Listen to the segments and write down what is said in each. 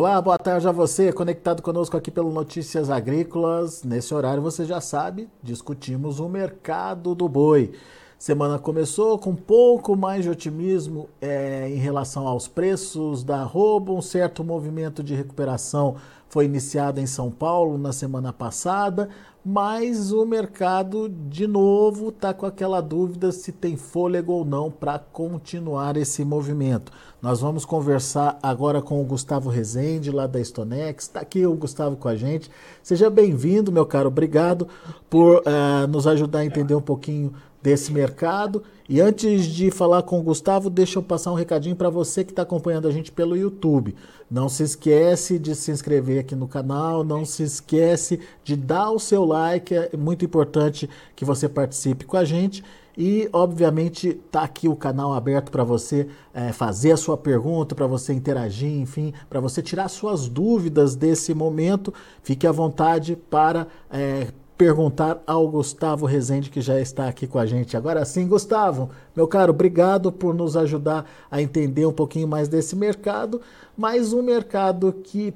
Olá, boa tarde a você, conectado conosco aqui pelo Notícias Agrícolas. Nesse horário, você já sabe, discutimos o mercado do boi. Semana começou com um pouco mais de otimismo é, em relação aos preços da arroba, um certo movimento de recuperação foi iniciado em São Paulo na semana passada, mas o mercado de novo está com aquela dúvida se tem fôlego ou não para continuar esse movimento. Nós vamos conversar agora com o Gustavo Rezende, lá da Stonex. Está aqui o Gustavo com a gente. Seja bem-vindo, meu caro. Obrigado por uh, nos ajudar a entender um pouquinho desse mercado. E antes de falar com o Gustavo, deixa eu passar um recadinho para você que está acompanhando a gente pelo YouTube. Não se esquece de se inscrever aqui no canal, não se esquece de dar o seu like, é muito importante que você participe com a gente. E, obviamente, está aqui o canal aberto para você é, fazer a sua pergunta, para você interagir, enfim, para você tirar suas dúvidas desse momento. Fique à vontade para é, perguntar ao Gustavo Rezende, que já está aqui com a gente. Agora sim, Gustavo, meu caro, obrigado por nos ajudar a entender um pouquinho mais desse mercado, mas um mercado que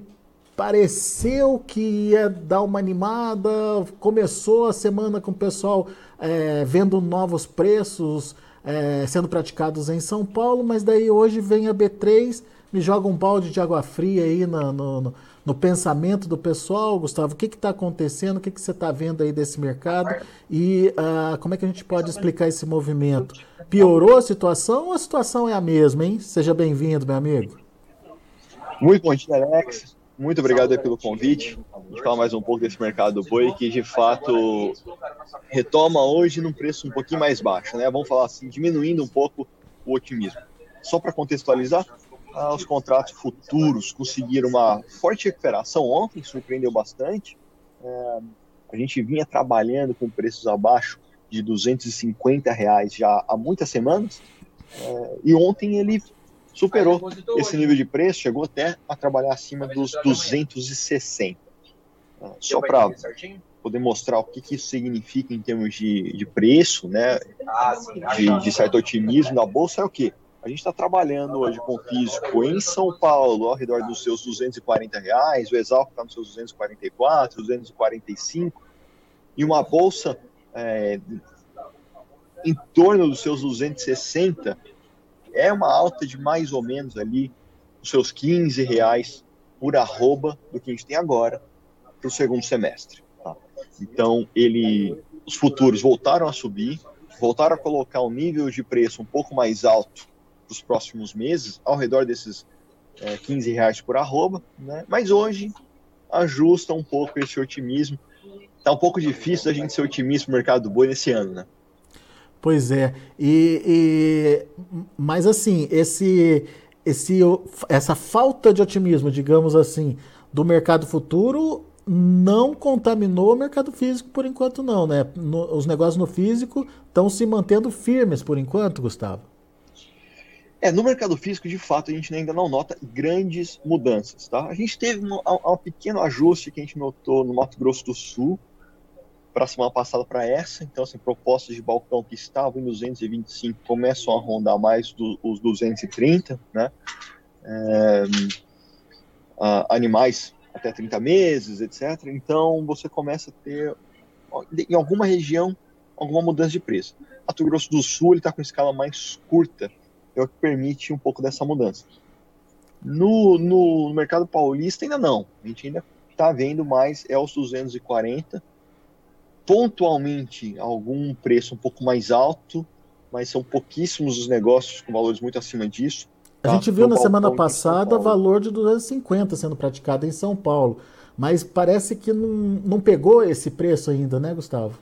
pareceu que ia dar uma animada, começou a semana com o pessoal é, vendo novos preços é, sendo praticados em São Paulo, mas daí hoje vem a B3, me joga um balde de água fria aí no, no no pensamento do pessoal, Gustavo? O que está acontecendo? O que, que você está vendo aí desse mercado? E uh, como é que a gente pode explicar esse movimento? Piorou a situação ou a situação é a mesma, hein? Seja bem-vindo, meu amigo. Muito bom dia, Alex. Muito obrigado pelo convite. Gente falar mais um pouco desse mercado do boi, que de fato retoma hoje num preço um pouquinho mais baixo, né? Vamos falar assim, diminuindo um pouco o otimismo. Só para contextualizar, os contratos futuros conseguiram uma forte recuperação. Ontem, surpreendeu bastante. É, a gente vinha trabalhando com preços abaixo de 250 reais já há muitas semanas, é, e ontem ele superou esse nível de preço, chegou até a trabalhar acima dos 260. É, só para poder mostrar o que, que, isso significa em termos de, de preço, né, ah, de, de certo otimismo. Na bolsa, é o quê? A gente está trabalhando hoje com físico em São Paulo ao redor dos seus 240 reais, o Exalco está nos seus 244, 245, e uma bolsa é, em torno dos seus 260 é uma alta de mais ou menos ali os seus 15 reais por arroba do que a gente tem agora para o segundo semestre. Tá? Então ele, os futuros voltaram a subir, voltaram a colocar um nível de preço um pouco mais alto os próximos meses, ao redor desses é, 15 reais por arroba, né? mas hoje ajusta um pouco esse otimismo. Está um pouco difícil a gente ser otimista no mercado do boi nesse ano, né? Pois é, e, e, mas assim, esse, esse, essa falta de otimismo, digamos assim, do mercado futuro não contaminou o mercado físico por enquanto não, né? No, os negócios no físico estão se mantendo firmes por enquanto, Gustavo. É, no mercado físico, de fato, a gente ainda não nota grandes mudanças, tá? A gente teve um, um pequeno ajuste que a gente notou no Mato Grosso do Sul para a semana passada para essa, então, assim, propostas de balcão que estavam em 225 começam a rondar mais do, os 230, né? É, animais até 30 meses, etc. Então, você começa a ter, em alguma região, alguma mudança de preço. Mato Grosso do Sul, ele está com escala mais curta, é o que permite um pouco dessa mudança. No, no mercado paulista ainda não, a gente ainda está vendo mais é os 240, pontualmente algum preço um pouco mais alto, mas são pouquíssimos os negócios com valores muito acima disso. Tá? A gente viu no na semana passada valor de 250 sendo praticado em São Paulo, mas parece que não, não pegou esse preço ainda, né, Gustavo?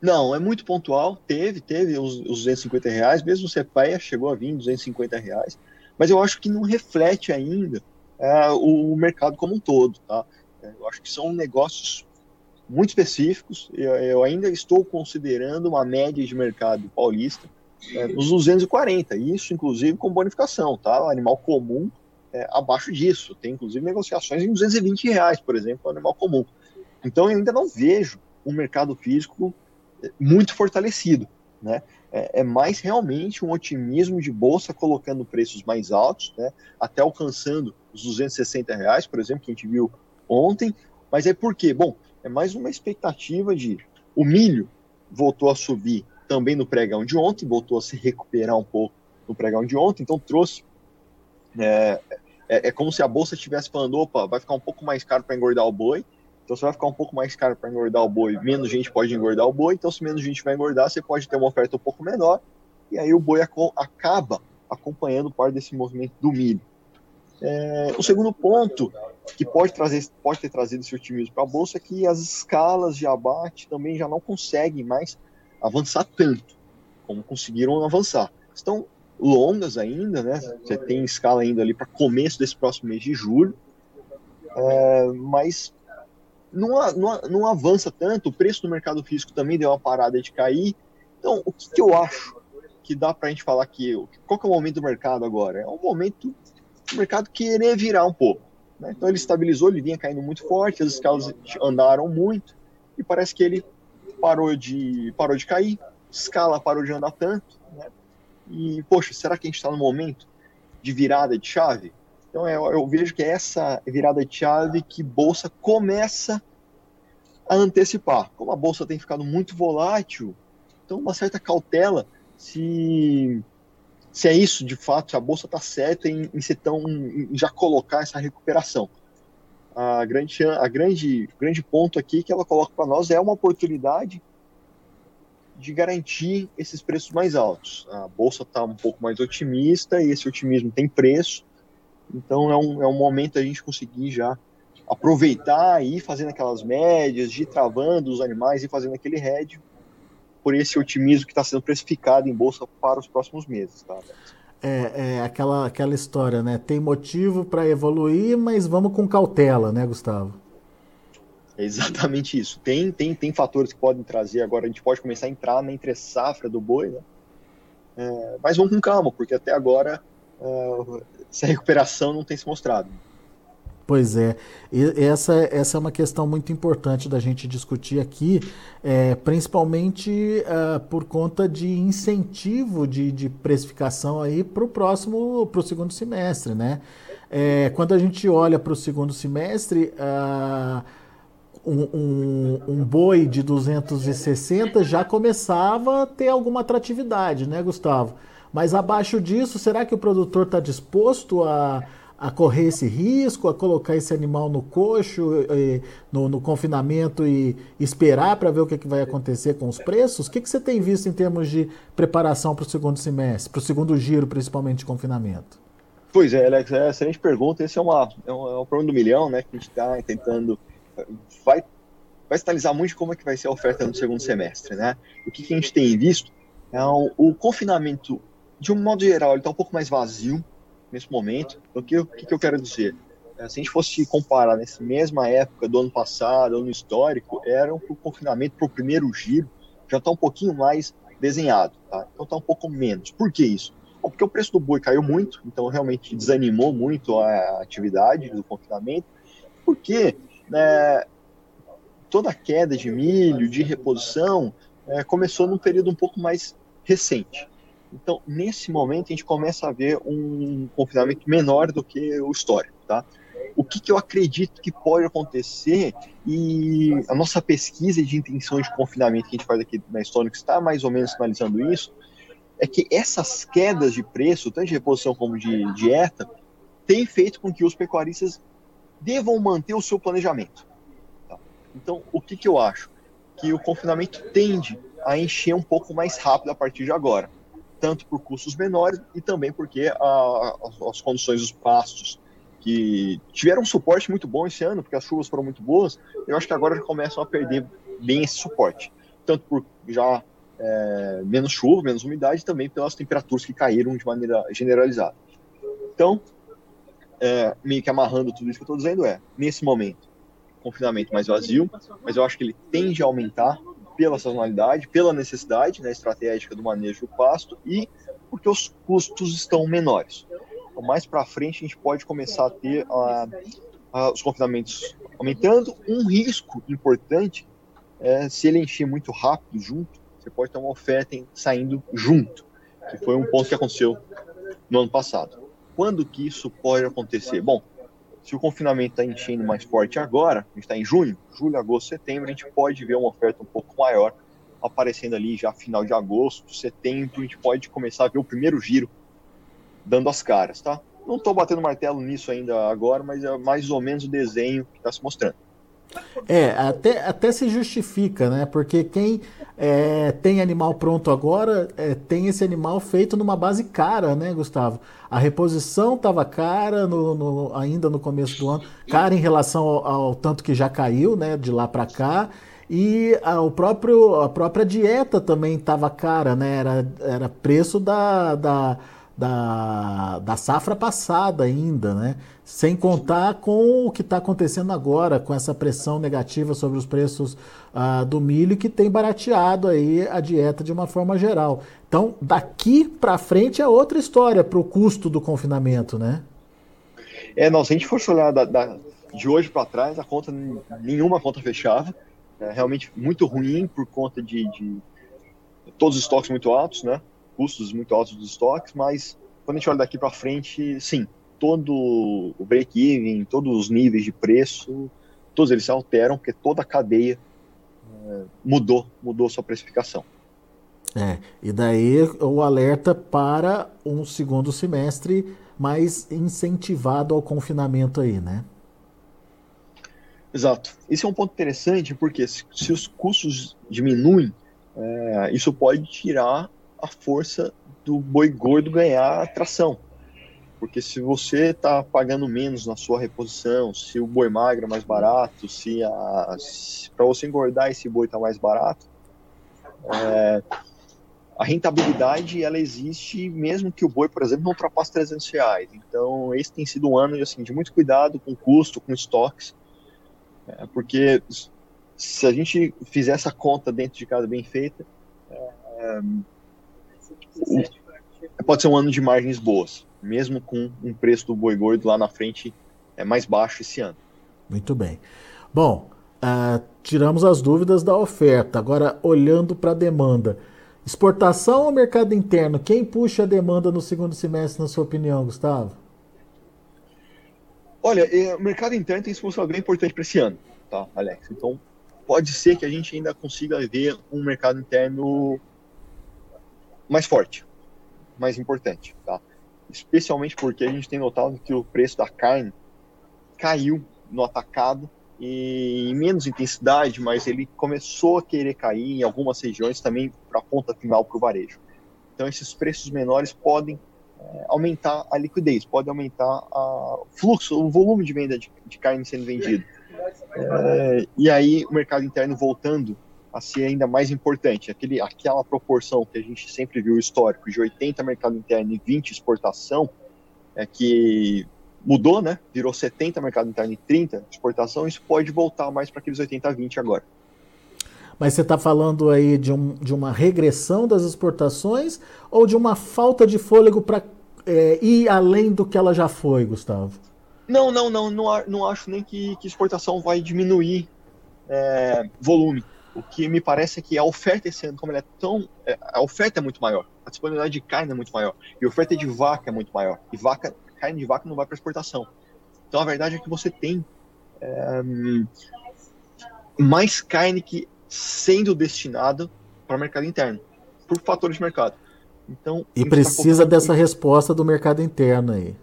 Não, é muito pontual. Teve, teve os, os 250 reais, mesmo o CEPAIA chegou a vir 250 reais, mas eu acho que não reflete ainda é, o, o, mercado como um todo, tá? É, eu acho que são negócios muito específicos. Eu, eu ainda estou considerando uma média de mercado paulista é, nos 240, isso inclusive com bonificação, tá? O animal comum é, abaixo disso. Tem inclusive negociações em 220 reais, por exemplo, o animal comum. Então eu ainda não vejo um mercado físico muito fortalecido. né? É, é, mais realmente um otimismo de bolsa colocando preços mais altos, né? Até alcançando os 260 reais, por exemplo, que a gente viu ontem. Mas é por quê? Bom, é mais uma expectativa de o milho voltou a subir também no pregão de ontem, voltou a se recuperar um pouco no pregão de ontem, então trouxe. É, é, é como se a bolsa estivesse falando: opa, vai ficar um pouco mais caro para engordar o boi, então, se vai ficar um pouco mais caro para engordar o boi, menos gente pode engordar o boi. Então, se menos gente vai engordar, você pode ter uma oferta um pouco menor. E aí o boi acaba acompanhando parte desse movimento do milho. É, o segundo ponto que pode, trazer, pode ter trazido esse otimismo para a bolsa é que as escalas de abate também já não conseguem mais avançar tanto como conseguiram avançar. Estão longas ainda, né? Você tem escala ainda ali para começo desse próximo mês de julho, é, mas não, não, não avança tanto, o preço do mercado físico também deu uma parada de cair. Então, o que, que eu acho que dá para a gente falar que qual que é o momento do mercado agora? É um momento do mercado querer virar um pouco. Né? Então ele estabilizou, ele vinha caindo muito forte, as escalas andaram muito e parece que ele parou de parou de cair, escala parou de andar tanto. Né? E poxa, será que a gente está no momento de virada de chave? Então eu, eu, vejo que é essa virada de chave que bolsa começa a antecipar. Como a bolsa tem ficado muito volátil, então uma certa cautela se se é isso de fato, se a bolsa está certa em, em, tão, em já colocar essa recuperação. A grande, a grande, grande ponto aqui que ela coloca para nós é uma oportunidade de garantir esses preços mais altos. A bolsa está um pouco mais otimista e esse otimismo tem preço. Então é um, é um momento a gente conseguir já aproveitar e ir fazendo aquelas médias, de ir travando os animais e fazendo aquele head por esse otimismo que está sendo precificado em bolsa para os próximos meses. Tá? É, é aquela, aquela história, né? Tem motivo para evoluir, mas vamos com cautela, né, Gustavo? É exatamente isso. Tem, tem, tem fatores que podem trazer agora, a gente pode começar a entrar na entre safra do boi, né? É, mas vamos com calma, porque até agora essa recuperação não tem se mostrado. Pois é, e essa, essa é uma questão muito importante da gente discutir aqui, é, principalmente uh, por conta de incentivo de, de precificação aí para o próximo, para o segundo semestre, né? É, quando a gente olha para o segundo semestre, uh, um, um, um, boi de 260 já começava a ter alguma atratividade, né, Gustavo? Mas abaixo disso, será que o produtor está disposto a, a correr esse risco, a colocar esse animal no coxo, no, no, confinamento e esperar para ver o que, que, vai acontecer com os preços? O que, que você tem visto em termos de preparação para o segundo semestre, para o segundo giro, principalmente de confinamento? Pois é, Alex, é excelente pergunta. Esse é, uma, é, um, é um problema do milhão, né? Que a gente está tentando. Vai, vai sinalizar muito como é que vai ser a oferta no segundo semestre, né? O que, que a gente tem visto é o confinamento de um modo geral, ele está um pouco mais vazio nesse momento. O que, o que eu quero dizer? É, se a gente fosse comparar nessa mesma época do ano passado, ano histórico, era o confinamento para o primeiro giro já está um pouquinho mais desenhado, tá? Então está um pouco menos. Por que isso? Bom, porque o preço do boi caiu muito, então realmente desanimou muito a atividade do confinamento, porque né, toda a queda de milho, de reposição, é, começou num período um pouco mais recente. Então, nesse momento, a gente começa a ver um confinamento menor do que o histórico, tá? O que, que eu acredito que pode acontecer e a nossa pesquisa de intenções de confinamento que a gente faz aqui na Histórica está mais ou menos sinalizando isso, é que essas quedas de preço, tanto de reposição como de dieta, têm feito com que os pecuaristas devam manter o seu planejamento. Tá? Então, o que, que eu acho? Que o confinamento tende a encher um pouco mais rápido a partir de agora tanto por custos menores e também porque a, as condições dos pastos que tiveram um suporte muito bom esse ano, porque as chuvas foram muito boas, eu acho que agora já começam a perder bem esse suporte, tanto por já é, menos chuva, menos umidade, e também pelas temperaturas que caíram de maneira generalizada. Então, é, meio que amarrando tudo isso que eu estou dizendo é, nesse momento, confinamento mais vazio, mas eu acho que ele tende a aumentar pela sazonalidade, pela necessidade né, estratégica do manejo do pasto e porque os custos estão menores. Então, mais para frente, a gente pode começar a ter uh, uh, os confinamentos aumentando. Um risco importante é se ele encher muito rápido junto, você pode ter uma oferta saindo junto, que foi um ponto que aconteceu no ano passado. Quando que isso pode acontecer? Bom, se o confinamento está enchendo mais forte agora, a gente está em junho, julho, agosto, setembro, a gente pode ver uma oferta um pouco maior aparecendo ali já final de agosto, setembro, a gente pode começar a ver o primeiro giro dando as caras, tá? Não estou batendo martelo nisso ainda agora, mas é mais ou menos o desenho que está se mostrando. É, até, até se justifica, né? Porque quem é, tem animal pronto agora é, tem esse animal feito numa base cara, né, Gustavo? A reposição estava cara no, no, ainda no começo do ano, cara em relação ao, ao tanto que já caiu, né, de lá para cá. E a, o próprio, a própria dieta também estava cara, né? Era, era preço da, da da, da safra passada ainda, né? Sem contar com o que está acontecendo agora, com essa pressão negativa sobre os preços uh, do milho, que tem barateado aí a dieta de uma forma geral. Então, daqui para frente é outra história para o custo do confinamento, né? É, não, se a gente fosse olhar da, da, de hoje para trás, a conta, nenhuma conta fechava. É realmente muito ruim por conta de, de todos os estoques muito altos, né? Custos muito altos dos estoques, mas quando a gente olha daqui para frente, sim, todo o break-even, todos os níveis de preço, todos eles se alteram, porque toda a cadeia é, mudou, mudou sua precificação. É, e daí o alerta para um segundo semestre mais incentivado ao confinamento aí, né? Exato. Esse é um ponto interessante, porque se, se os custos diminuem, é, isso pode tirar a força do boi gordo ganhar atração. Porque se você está pagando menos na sua reposição, se o boi magro é mais barato, se, se para você engordar esse boi está mais barato, é, a rentabilidade ela existe mesmo que o boi, por exemplo, não ultrapasse 300 reais. Então esse tem sido um ano assim, de muito cuidado com custo, com estoques, é, porque se a gente fizer essa conta dentro de casa bem feita, é, pode ser um ano de margens boas, mesmo com um preço do boi gordo lá na frente é mais baixo esse ano. Muito bem. Bom, uh, tiramos as dúvidas da oferta. Agora, olhando para a demanda. Exportação ou mercado interno? Quem puxa a demanda no segundo semestre, na sua opinião, Gustavo? Olha, é, o mercado interno tem sido bem importante para esse ano, tá, Alex? Então, pode ser que a gente ainda consiga ver um mercado interno mais forte, mais importante, tá? Especialmente porque a gente tem notado que o preço da carne caiu no atacado e em menos intensidade, mas ele começou a querer cair em algumas regiões também para a ponta final para o varejo. Então esses preços menores podem é, aumentar a liquidez, pode aumentar o fluxo, o volume de venda de, de carne sendo vendido. É, e aí o mercado interno voltando a ser ainda mais importante. Aquele, aquela proporção que a gente sempre viu histórico de 80 mercado interno e 20 exportação, é que mudou, né? Virou 70 mercado interno e 30 exportação, isso pode voltar mais para aqueles 80 a 20 agora. Mas você está falando aí de, um, de uma regressão das exportações ou de uma falta de fôlego para é, ir além do que ela já foi, Gustavo? Não, não, não, não, não acho nem que, que exportação vai diminuir é, volume. O que me parece é que a oferta esse ano, como ela é tão. É, a oferta é muito maior, a disponibilidade de carne é muito maior, e a oferta de vaca é muito maior. E vaca, carne de vaca não vai para exportação. Então a verdade é que você tem é, mais carne que sendo destinada para o mercado interno, por fatores de mercado. Então, e precisa tá dessa resposta do mercado interno aí.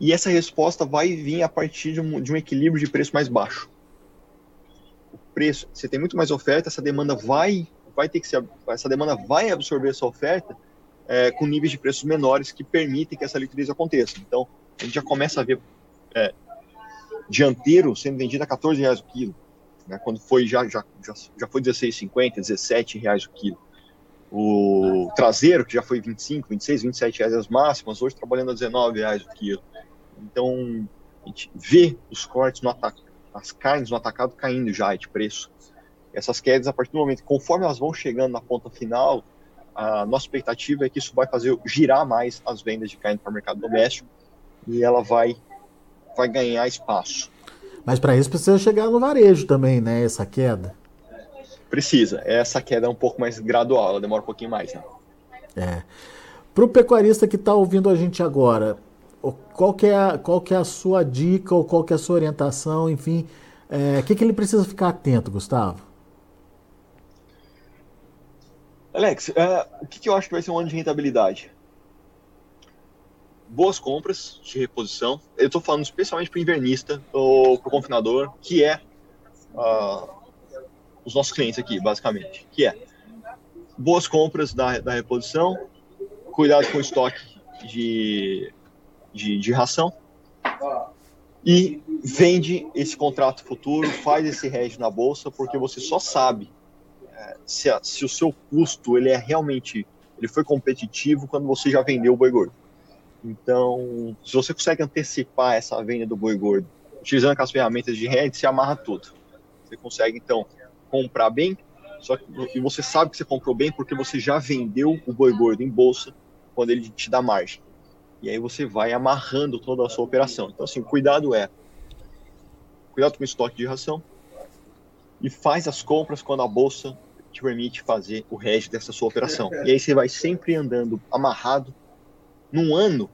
E essa resposta vai vir a partir de um, de um equilíbrio de preço mais baixo preço, você tem muito mais oferta, essa demanda vai, vai ter que ser, essa demanda vai absorver essa oferta é, com níveis de preços menores que permitem que essa liquidez aconteça. Então, a gente já começa a ver é, dianteiro sendo vendido a 14 reais o quilo, né, quando foi já, já, já, já foi 16,50, 17 reais o quilo. O traseiro, que já foi 25, 26, 27 reais as máximas, hoje trabalhando a 19 reais o quilo. Então, a gente vê os cortes no ataque as carnes no atacado caindo já de preço. Essas quedas, a partir do momento, conforme elas vão chegando na ponta final, a nossa expectativa é que isso vai fazer girar mais as vendas de carne para o mercado doméstico e ela vai, vai ganhar espaço. Mas para isso precisa chegar no varejo também, né? Essa queda. precisa. Essa queda é um pouco mais gradual, ela demora um pouquinho mais, né? É. Para o pecuarista que está ouvindo a gente agora, qual que, é a, qual que é a sua dica ou qual que é a sua orientação, enfim, é, o é, que, que ele precisa ficar atento, Gustavo? Alex, uh, o que, que, eu acho que vai ser um ano de rentabilidade? Boas compras de reposição. Eu estou falando especialmente para o invernista ou para o confinador, que é uh, os nossos clientes aqui, basicamente. Que é boas compras da, da reposição, cuidado com o estoque de, de, de ração e vende esse contrato futuro, faz esse hedge na bolsa, porque você só sabe é, se, a, se, o seu custo ele é realmente ele foi competitivo quando você já vendeu o boi gordo. Então, se você consegue antecipar essa venda do boi gordo, utilizando as ferramentas de hedge, você amarra tudo. Você consegue então comprar bem, só que, e você sabe que você comprou bem porque você já vendeu o boi gordo em bolsa quando ele te dá margem. E aí você vai amarrando toda a sua operação. Então, assim, cuidado é cuidado com o estoque de ração e faz as compras quando a bolsa te permite fazer o resto dessa sua operação. E aí você vai sempre andando amarrado num ano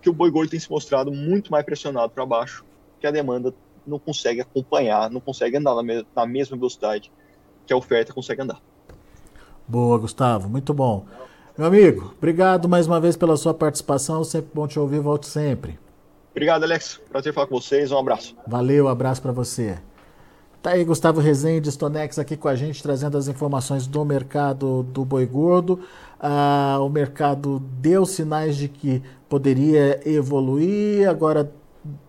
que o boi gordo tem se mostrado muito mais pressionado para baixo, que a demanda não consegue acompanhar, não consegue andar na, na mesma velocidade que a oferta consegue andar. Boa, Gustavo, muito bom. Meu amigo, obrigado mais uma vez pela sua participação. Sempre bom te ouvir, volte sempre. Obrigado, Alex. Prazer falar com vocês. Um abraço. Valeu, um abraço para você. Tá aí Gustavo Rezende, Stonex aqui com a gente, trazendo as informações do mercado do boi gordo. Ah, o mercado deu sinais de que poderia evoluir, agora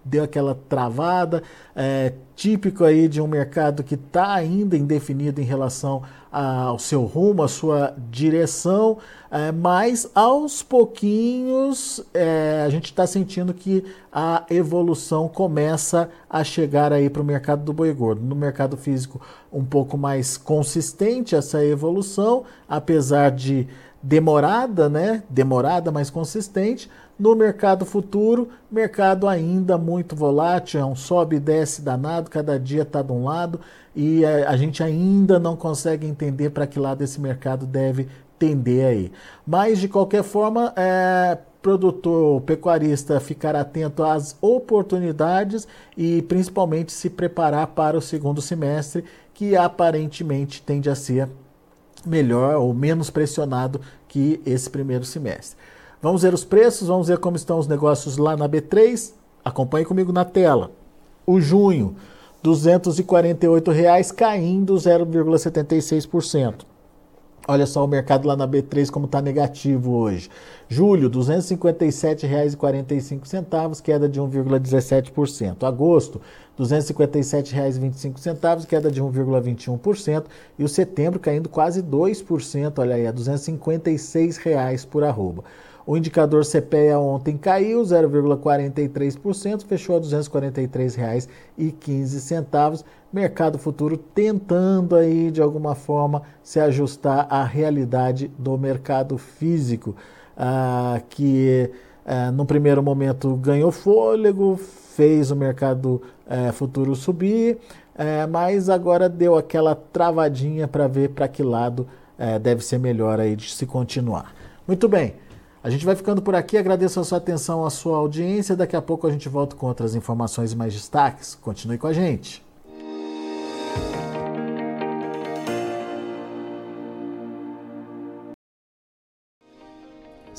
deu aquela travada, é, típico aí de um mercado que está ainda indefinido em relação ao seu rumo, à sua direção, é, mas aos pouquinhos é, a gente está sentindo que a evolução começa a chegar aí para o mercado do boi gordo. No mercado físico, um pouco mais consistente essa evolução, apesar de demorada, né? Demorada, mas consistente. No mercado futuro, mercado ainda muito volátil, é um sobe e desce danado, cada dia está de um lado e a, a gente ainda não consegue entender para que lado esse mercado deve tender aí. Mas de qualquer forma, é, produtor pecuarista ficar atento às oportunidades e principalmente se preparar para o segundo semestre, que aparentemente tende a ser melhor ou menos pressionado que esse primeiro semestre. Vamos ver os preços, vamos ver como estão os negócios lá na B3. Acompanhe comigo na tela. O junho, R$ 248,00 caindo 0,76%. Olha só o mercado lá na B3 como está negativo hoje. Julho, R$ 257,45, queda de 1,17%. Agosto, R$ 257,25, queda de 1,21%. E o setembro caindo quase 2%, olha aí, a R$ 256,00 por arroba. O indicador CPEA ontem caiu 0,43%, fechou a R$ 243,15. Mercado futuro tentando aí de alguma forma se ajustar à realidade do mercado físico, ah, que ah, no primeiro momento ganhou fôlego, fez o mercado eh, futuro subir, eh, mas agora deu aquela travadinha para ver para que lado deve ser melhor aí de se continuar. Muito bem. A gente vai ficando por aqui, agradeço a sua atenção, a sua audiência. Daqui a pouco a gente volta com outras informações e mais destaques. Continue com a gente.